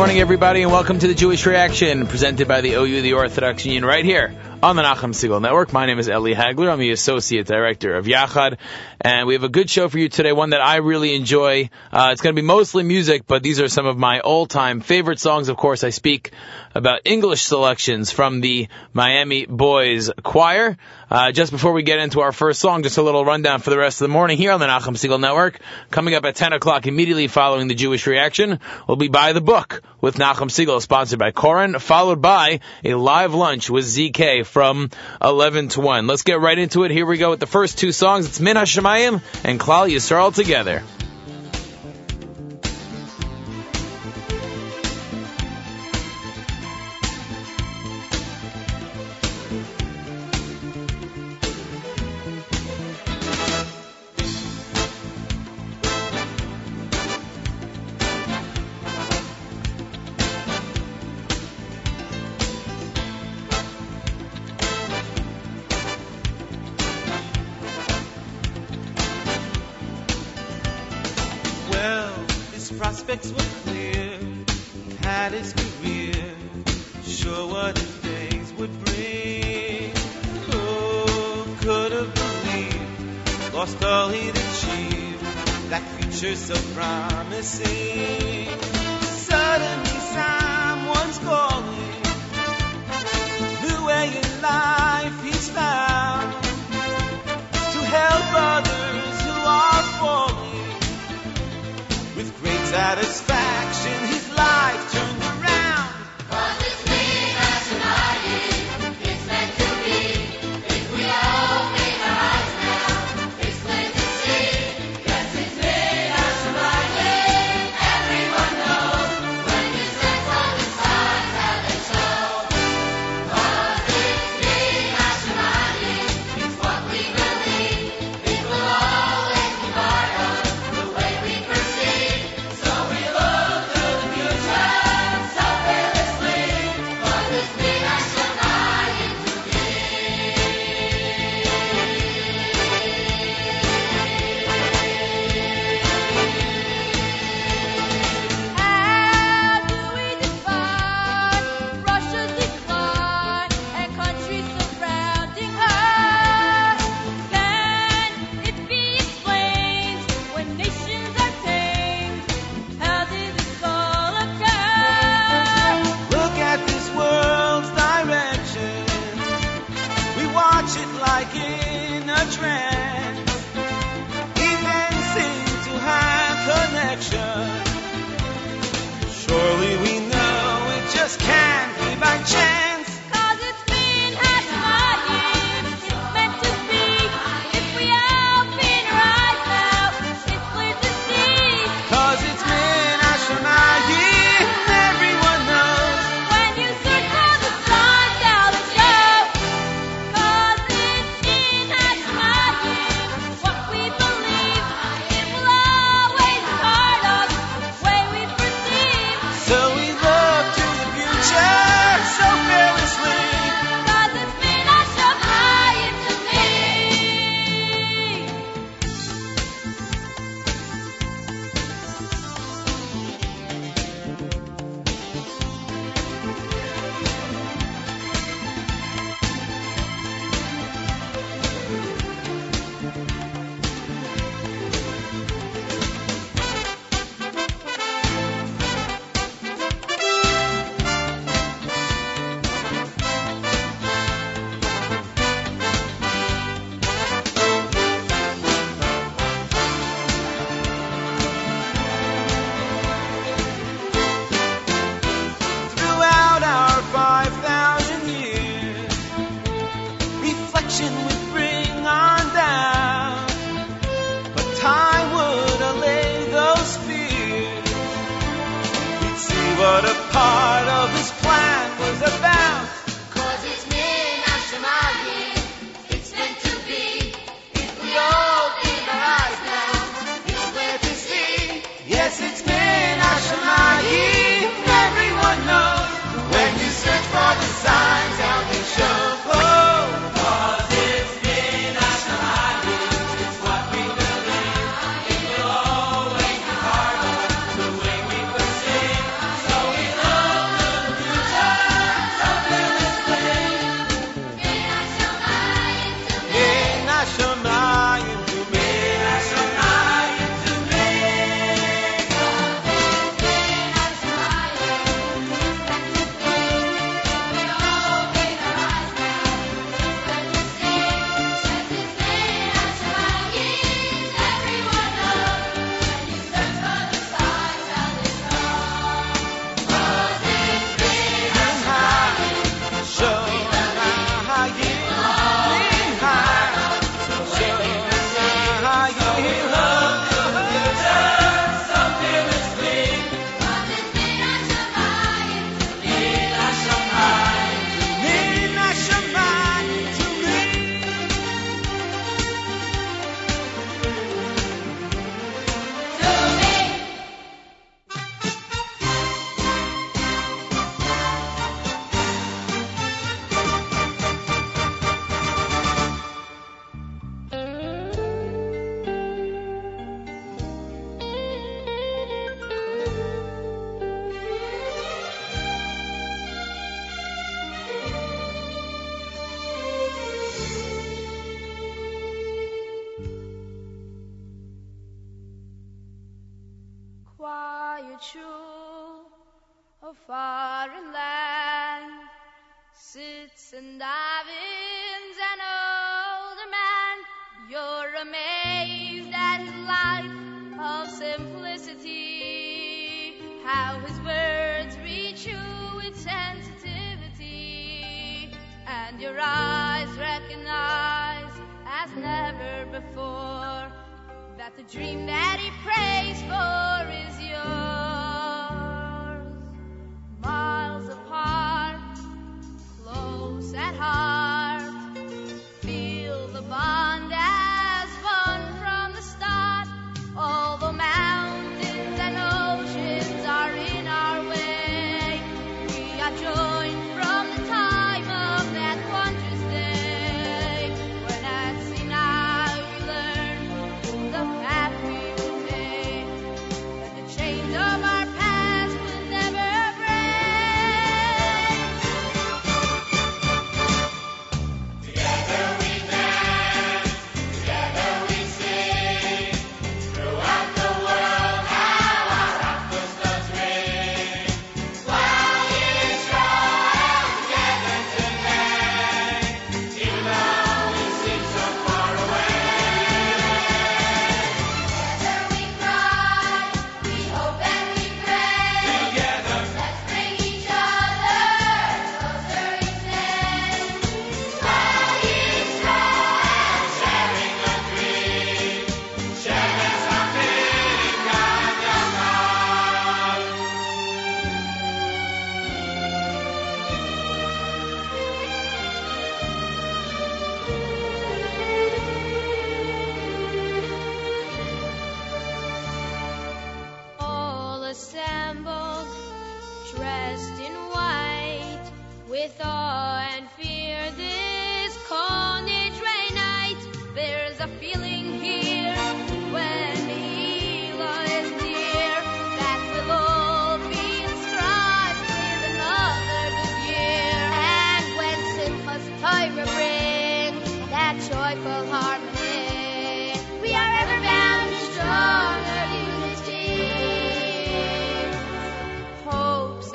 morning, everybody, and welcome to the Jewish Reaction, presented by the OU, the Orthodox Union, right here on the Nachum Segal Network. My name is Eli Hagler. I'm the Associate Director of Yachad, and we have a good show for you today, one that I really enjoy. Uh, it's going to be mostly music, but these are some of my all-time favorite songs. Of course, I speak about English selections from the Miami Boys Choir. Uh, just before we get into our first song, just a little rundown for the rest of the morning here on the Nachum Segal Network. Coming up at 10 o'clock, immediately following the Jewish Reaction, will be By the Book with Nachum Segal, sponsored by Koren, followed by a live lunch with ZK from 11 to 1. Let's get right into it. Here we go with the first two songs. It's Min HaShemayim and Klal Yisrael together.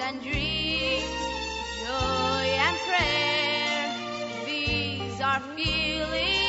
and dreams, joy and prayer. These are feelings.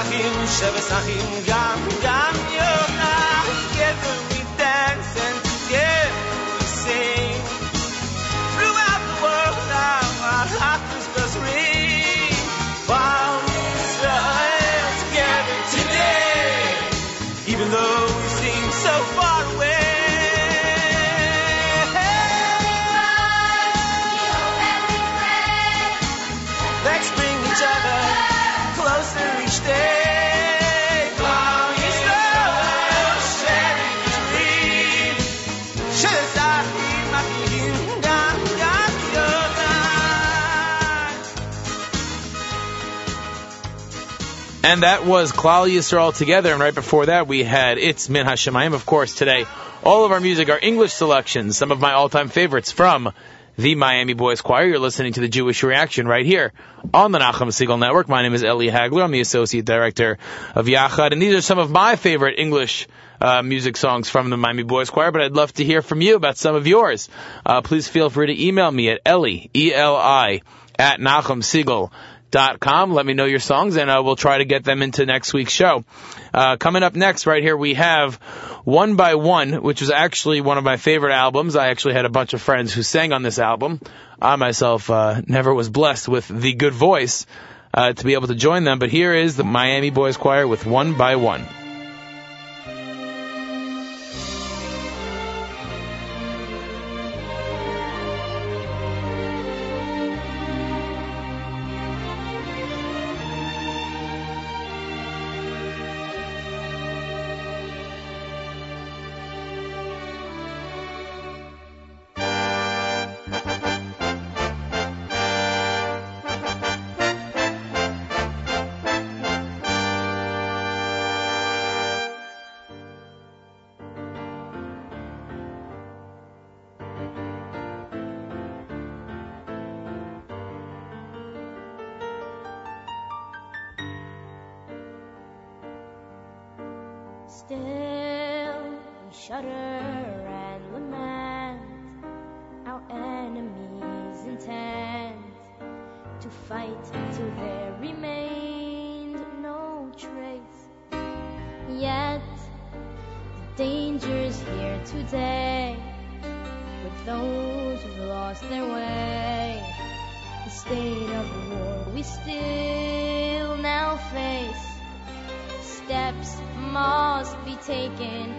سخیم شب سخیم گم گم And that was Klal Yisrael together. And right before that, we had It's Min Hashemayim. Of course, today, all of our music are English selections, some of my all-time favorites from the Miami Boys Choir. You're listening to the Jewish Reaction right here on the Nachum Segal Network. My name is Eli Hagler. I'm the Associate Director of Yachad. And these are some of my favorite English uh, music songs from the Miami Boys Choir, but I'd love to hear from you about some of yours. Uh, please feel free to email me at Eli, E-L-I, at NachumSegal.com. Let me know your songs and uh, we'll try to get them into next week's show. Uh, coming up next right here we have One by One, which was actually one of my favorite albums. I actually had a bunch of friends who sang on this album. I myself uh, never was blessed with the good voice uh, to be able to join them, but here is the Miami Boys Choir with One by One. Still, we shudder and lament our enemies intent to fight till there remained no trace. Yet, the danger's here today with those who've lost their way. The state of war we still must be taken.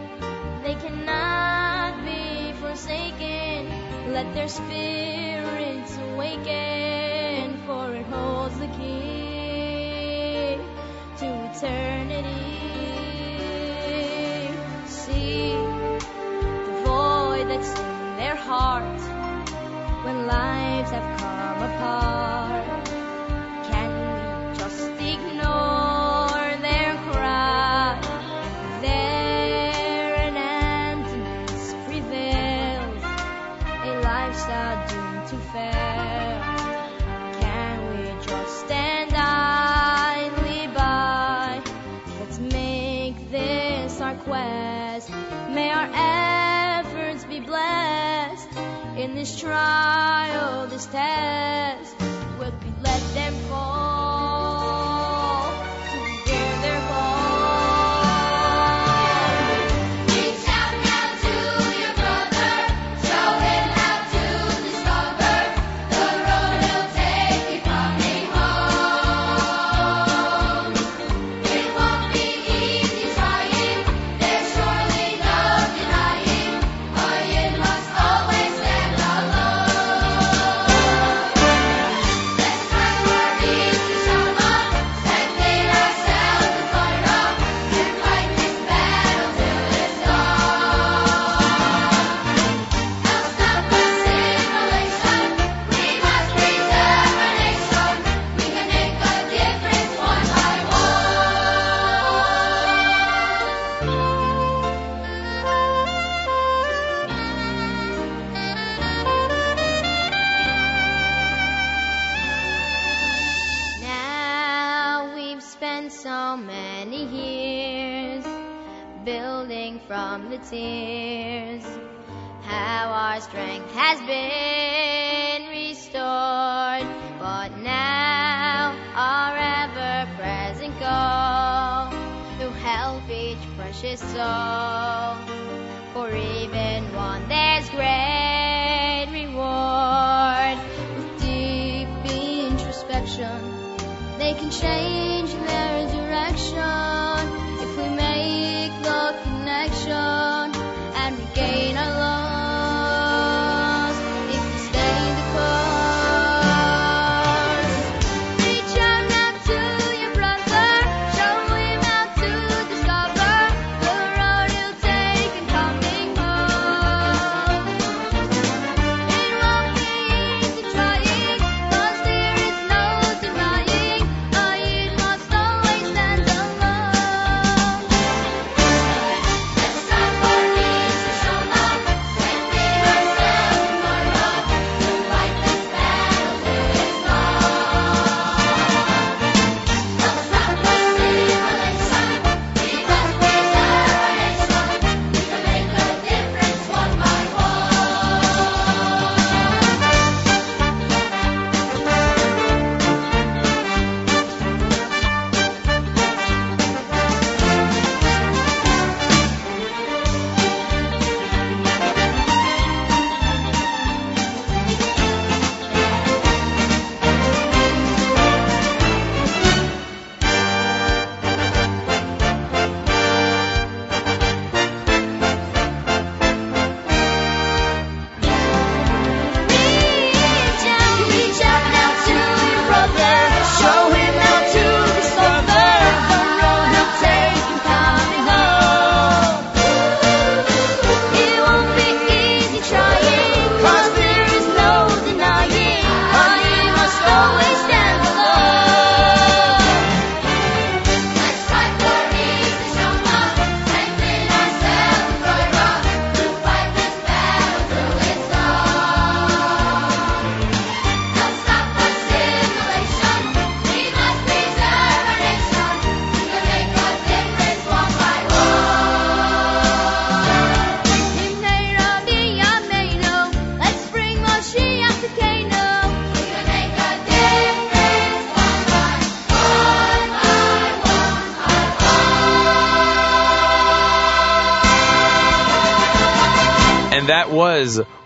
They cannot be forsaken. Let their spirits awaken, for it holds the key to eternity. See the void that's in their heart when lives have come apart. This trial, this test.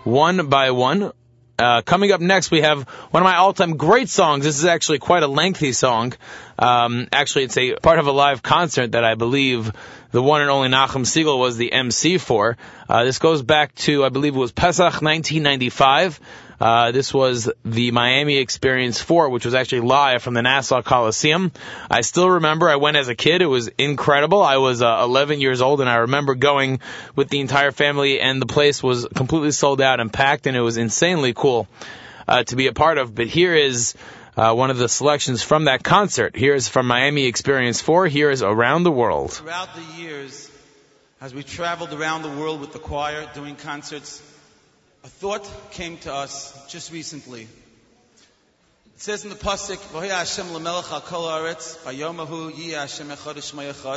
One by One. Uh, coming up next, we have one of my all-time great songs. This is actually quite a lengthy song. Um, actually, it's a part of a live concert that I believe the one and only Nachum Segal was the MC for. Uh, this goes back to, I believe it was Pesach 1995. Uh, this was the Miami Experience 4, which was actually live from the Nassau Coliseum. I still remember I went as a kid. It was incredible. I was uh, 11 years old and I remember going with the entire family and the place was completely sold out and packed and it was insanely cool uh, to be a part of. But here is uh, one of the selections from that concert. Here is from Miami Experience 4. Here is Around the World. Throughout the years, as we traveled around the world with the choir doing concerts, a thought came to us just recently. It says in the pasuk, "V'hoya Hashem lemelech al kol echad,"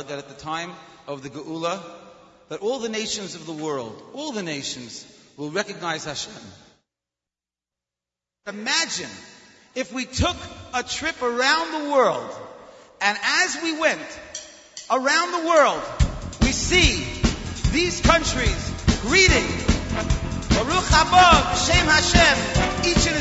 that at the time of the Geula, that all the nations of the world, all the nations, will recognize Hashem. Imagine if we took a trip around the world, and as we went around the world, we see these countries greeting רוח הבוג, שם השם, איש של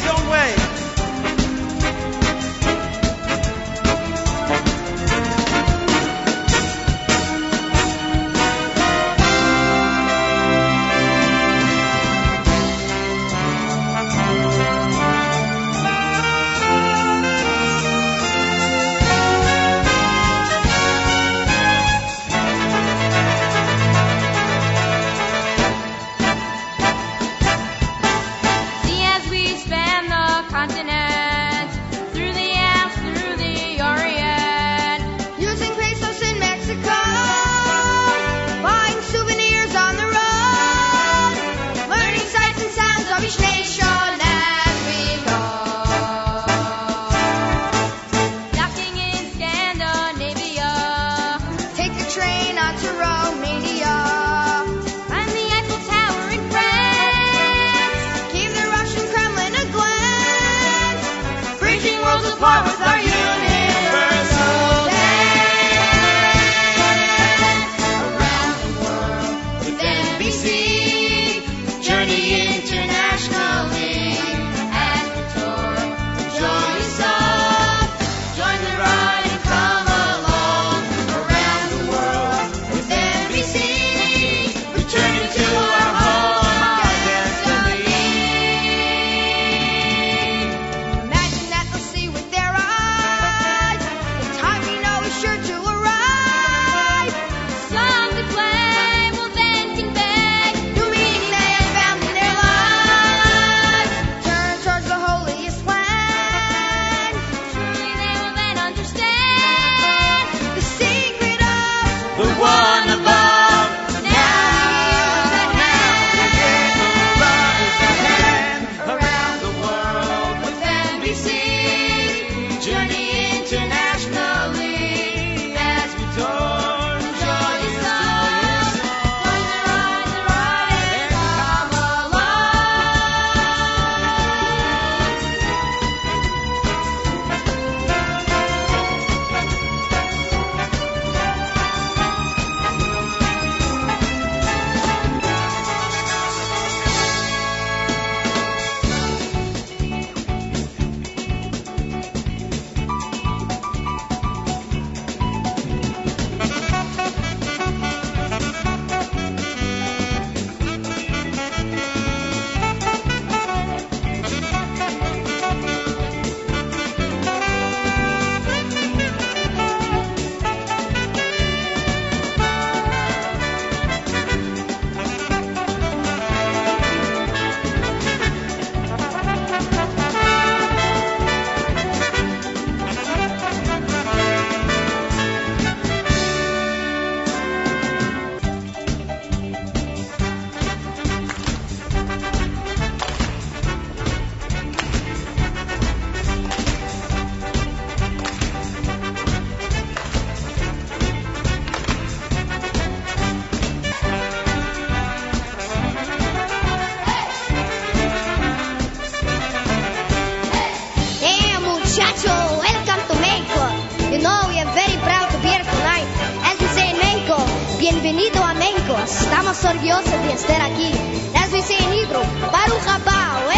Estamos orgullosos de estar aquí. o vice en hidro, para o jabao,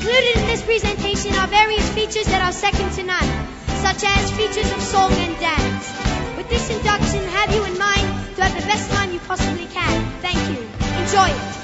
Included in this presentation are various features that are second to none, such as features of song and dance. With this induction, have you in mind to have the best time you possibly can. Thank you. Enjoy it.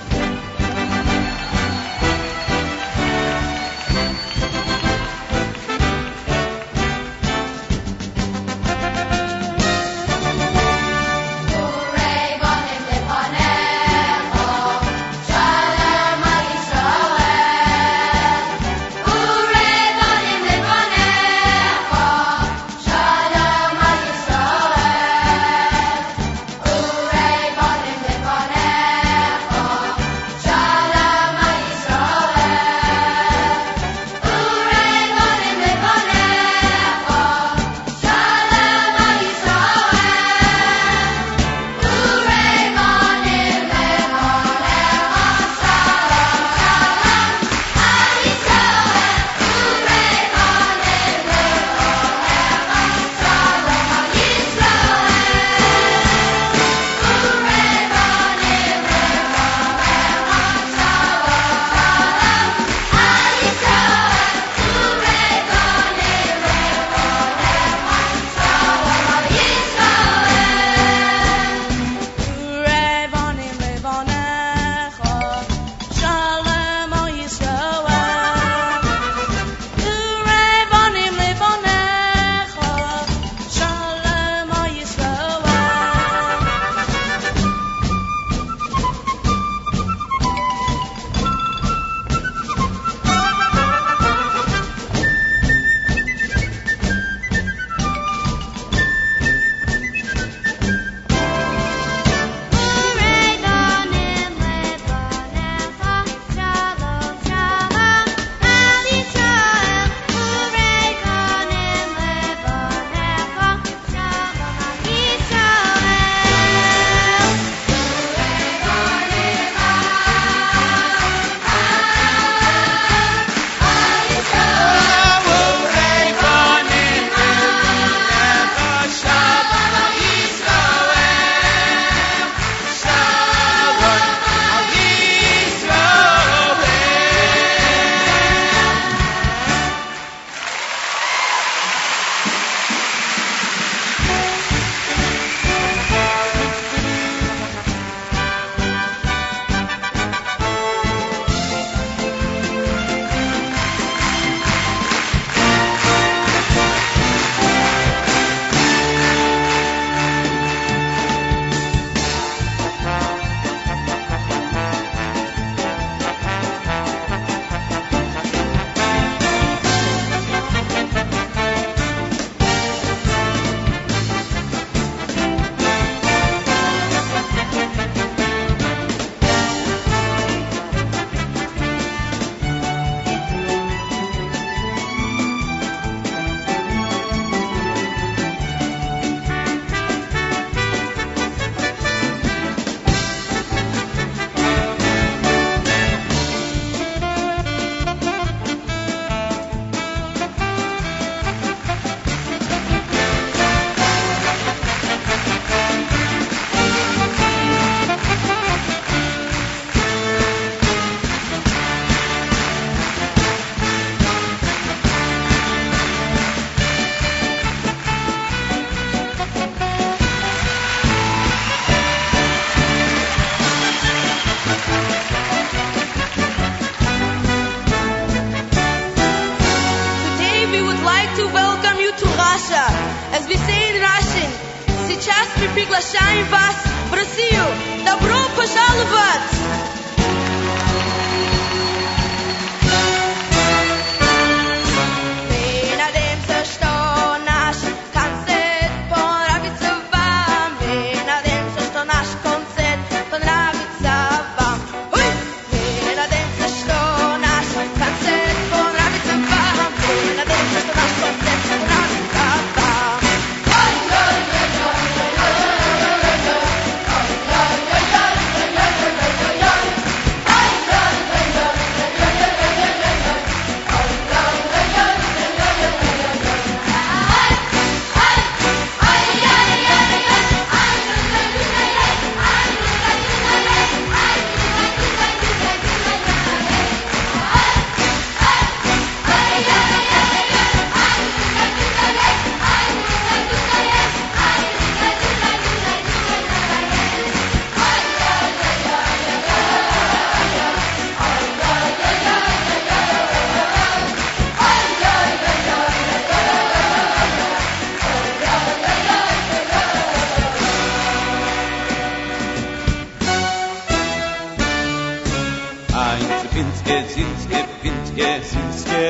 Pintke, Sinske,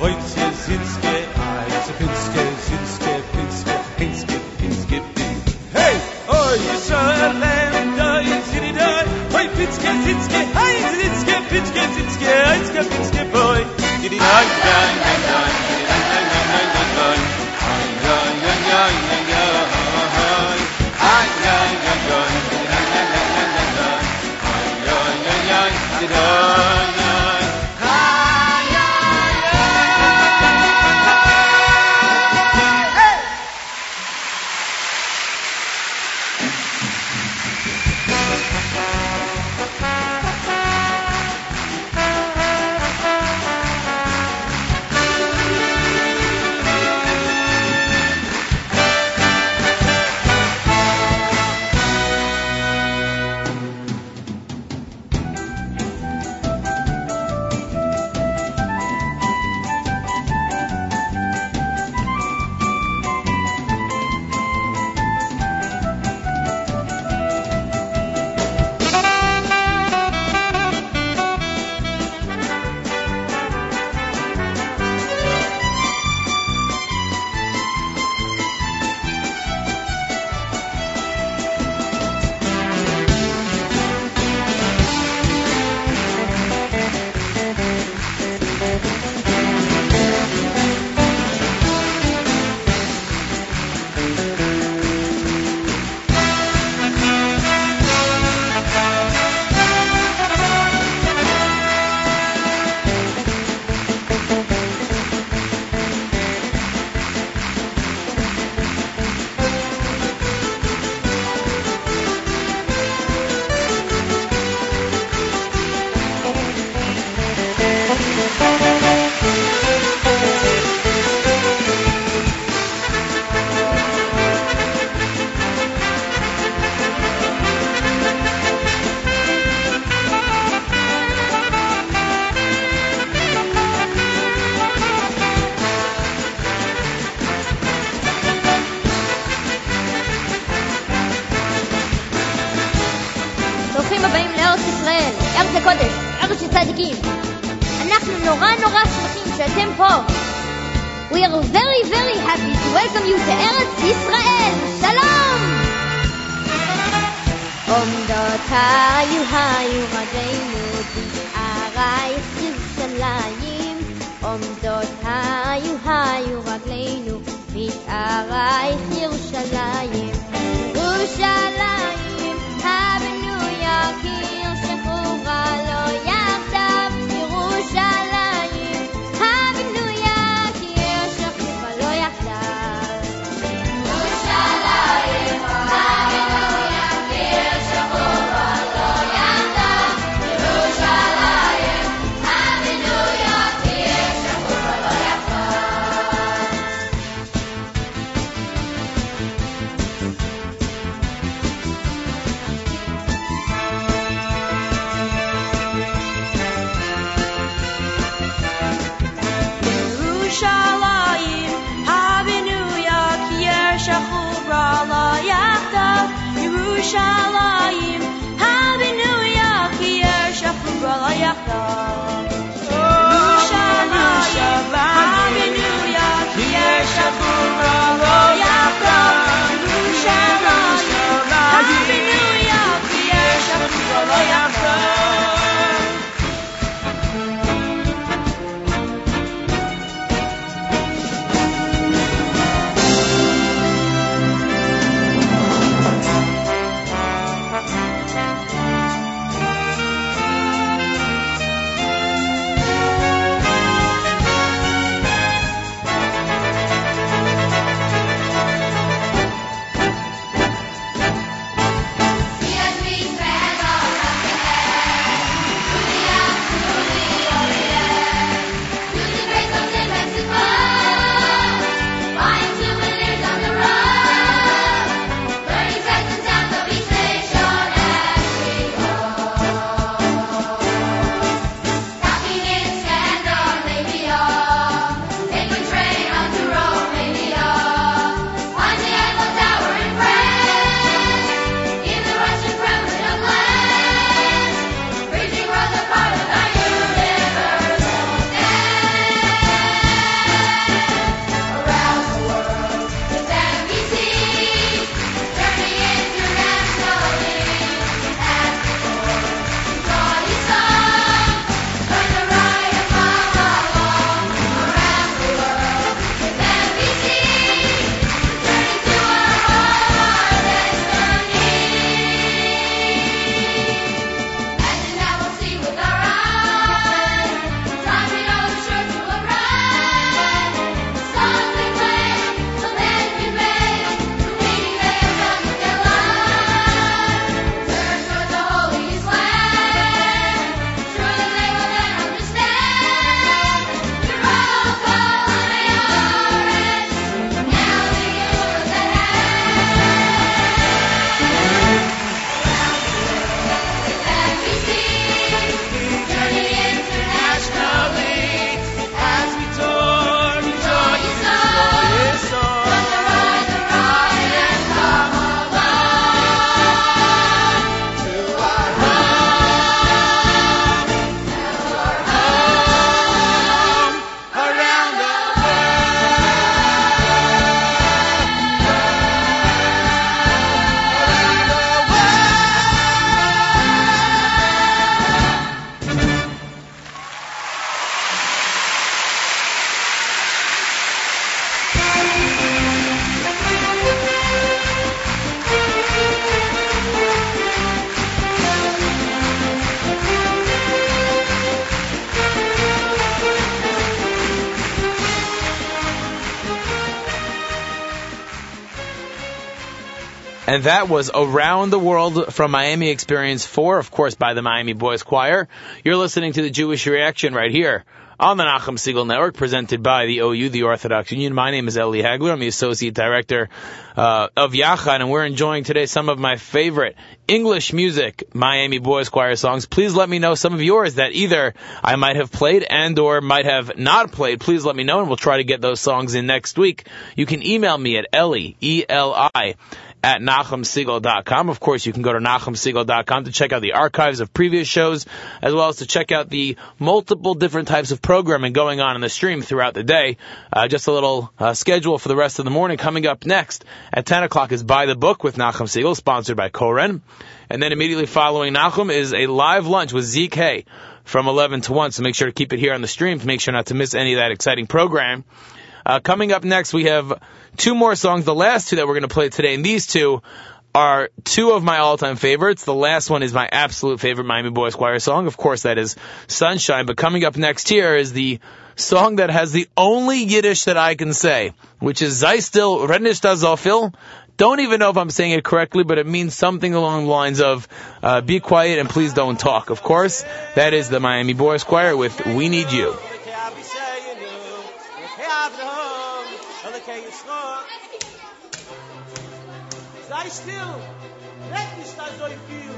Wojtke, Sinske, Eise, Pinske, Sinske, Pinske, Pinske, Pinske, Pinske. Hey! Oj, Jerusalem, doj, Ziri, doj, Oj, Pinske, Sinske, Eise, Sinske, Pinske, Sinske, Eise, Pinske, Boy. Didi, doj, doj, doj. And that was Around the World from Miami Experience 4, of course, by the Miami Boys Choir. You're listening to the Jewish Reaction right here on the Nachum Segal Network, presented by the OU, the Orthodox Union. My name is Eli Hagler. I'm the Associate Director uh, of Yachad, and we're enjoying today some of my favorite English music Miami Boys Choir songs. Please let me know some of yours that either I might have played and or might have not played. Please let me know, and we'll try to get those songs in next week. You can email me at Eli, E-L-I, at NachumSegal.com. Of course, you can go to NachumSegal.com to check out the archives of previous shows, as well as to check out the multiple different types of programming going on in the stream throughout the day. Uh, just a little uh, schedule for the rest of the morning. Coming up next at 10 o'clock is Buy the Book with Nachum Segal, sponsored by Koren. And then immediately following Nachum is a live lunch with ZK from 11 to 1. So make sure to keep it here on the stream to make sure not to miss any of that exciting program. Uh, coming up next, we have two more songs. The last two that we're going to play today, and these two are two of my all-time favorites. The last one is my absolute favorite Miami Boys Choir song. Of course, that is Sunshine. But coming up next here is the song that has the only Yiddish that I can say, which is Sei still Rennish da. Don't even know if I'm saying it correctly, but it means something along the lines of uh, "Be quiet and please don't talk." Of course, that is the Miami Boys Choir with "We Need You." Sei still. Red nicht da so viel.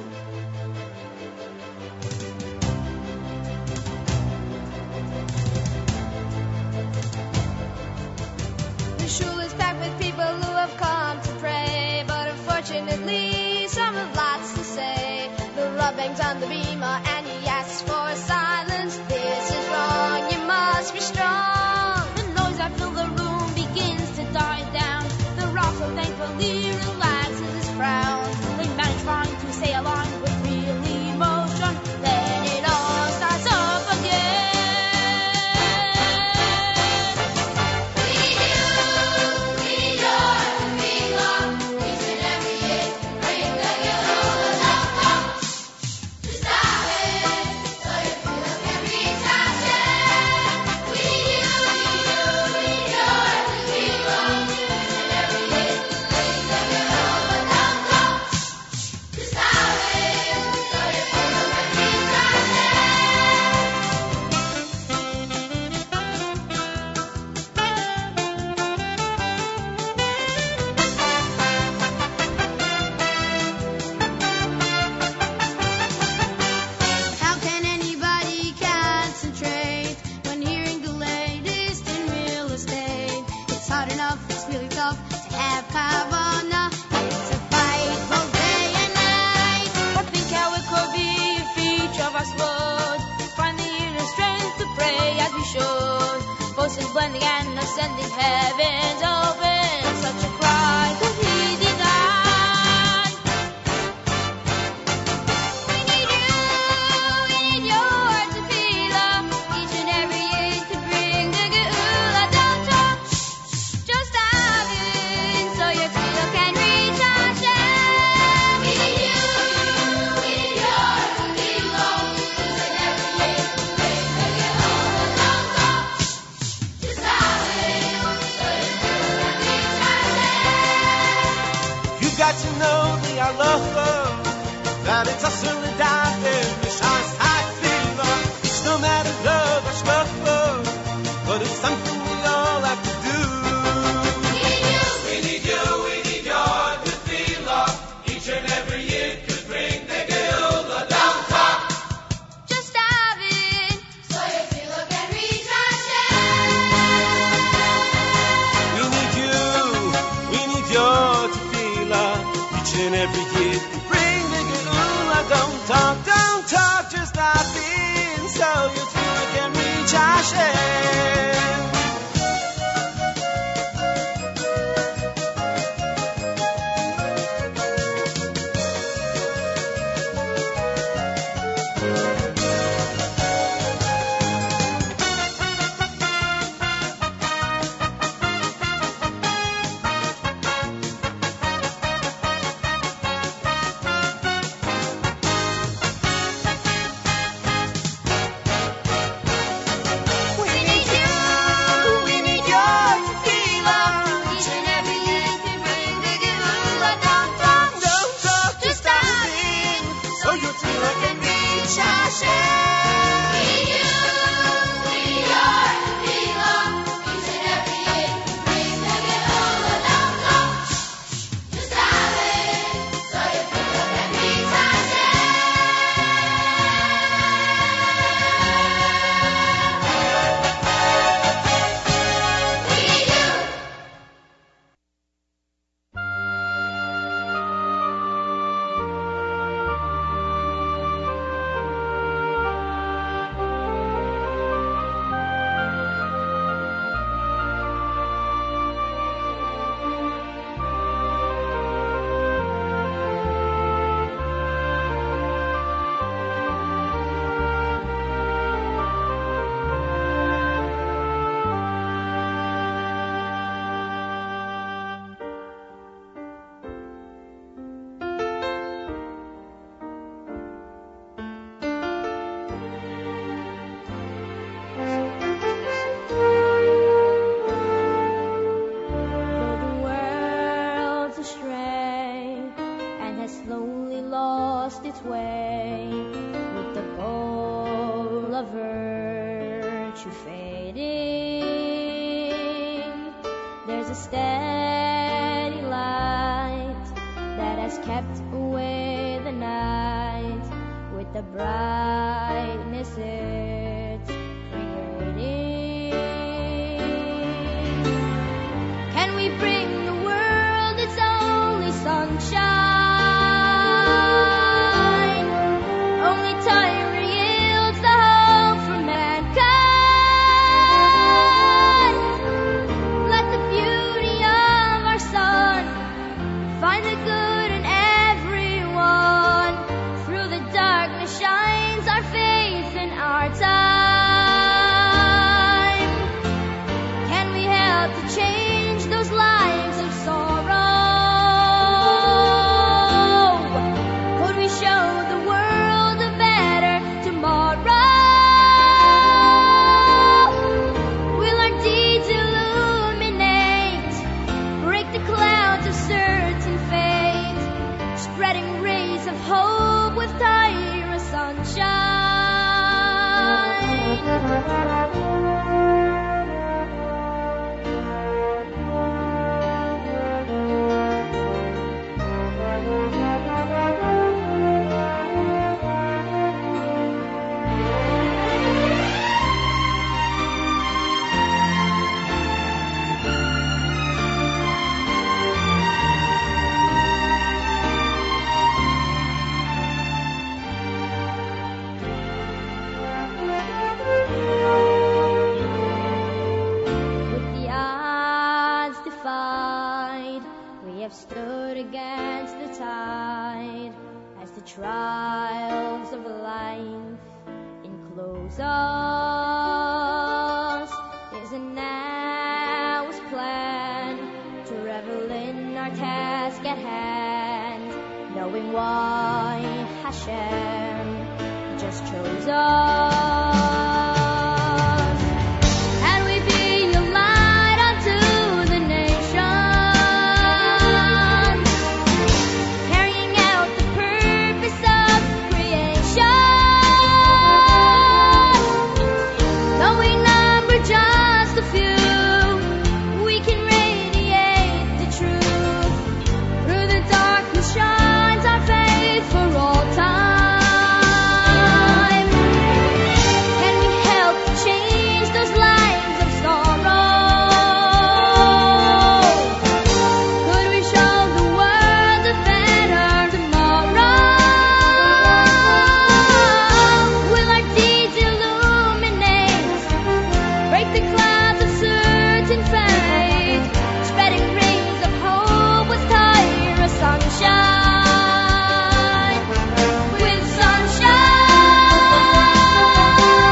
The shul is packed with people who have come to pray, but unfortunately, some have lots to say. The rub bangs on the bimah, and he asks for silence. This is wrong, you must be strong. The noise that filled the room begins to die down. The rock so thankfully every year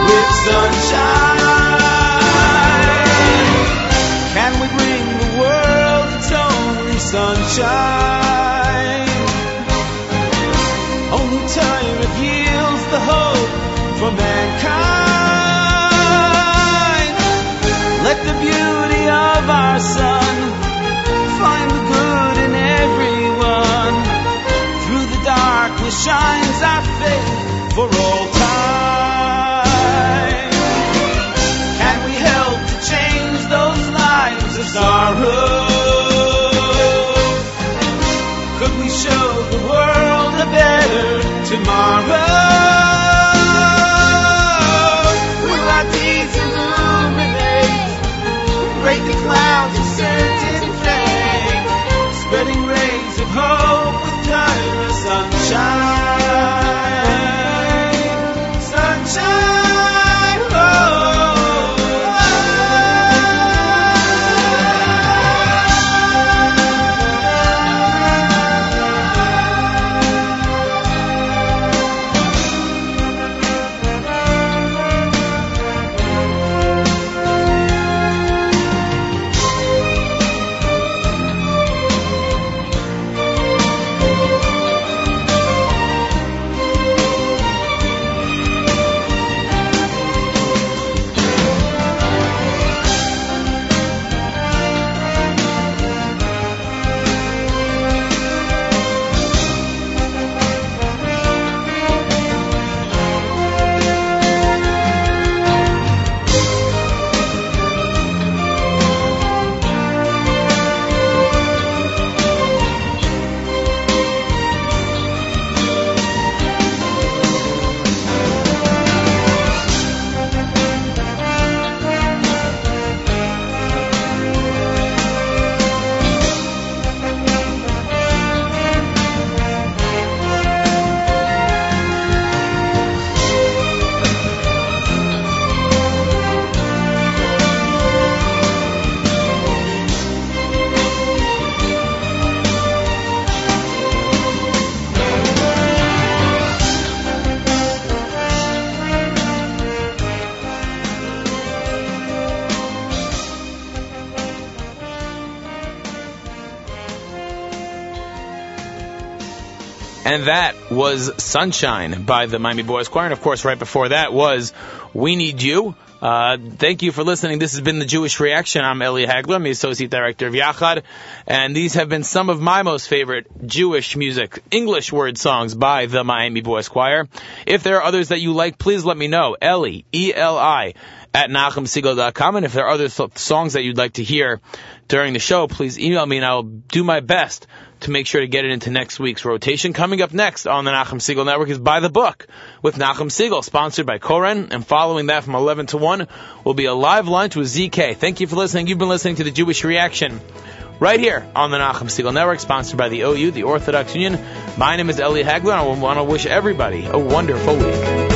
with sunshine. And that was Sunshine by the Miami Boys Choir. And of course, right before that was We Need You. Uh, thank you for listening. This has been the Jewish Reaction. I'm Eli Hagler. I'm the Associate Director of Yachad. And these have been some of my most favorite Jewish music, English word songs by the Miami Boys Choir. If there are others that you like, please let me know. Eli, E-L-I, at NachumSegal.com. And if there are other so- songs that you'd like to hear during the show, please email me and I'll do my best to make sure to get it into next week's rotation. Coming up next on the Nachum Segal Network is By the Book with Nachum Segal, sponsored by Koren. And following that from 11 to 1 will be a live lunch with ZK. Thank you for listening. You've been listening to the Jewish Reaction right here on the Nachum Segal Network, sponsored by the OU, the Orthodox Union. My name is Eli Hagler, and I want to wish everybody a wonderful week.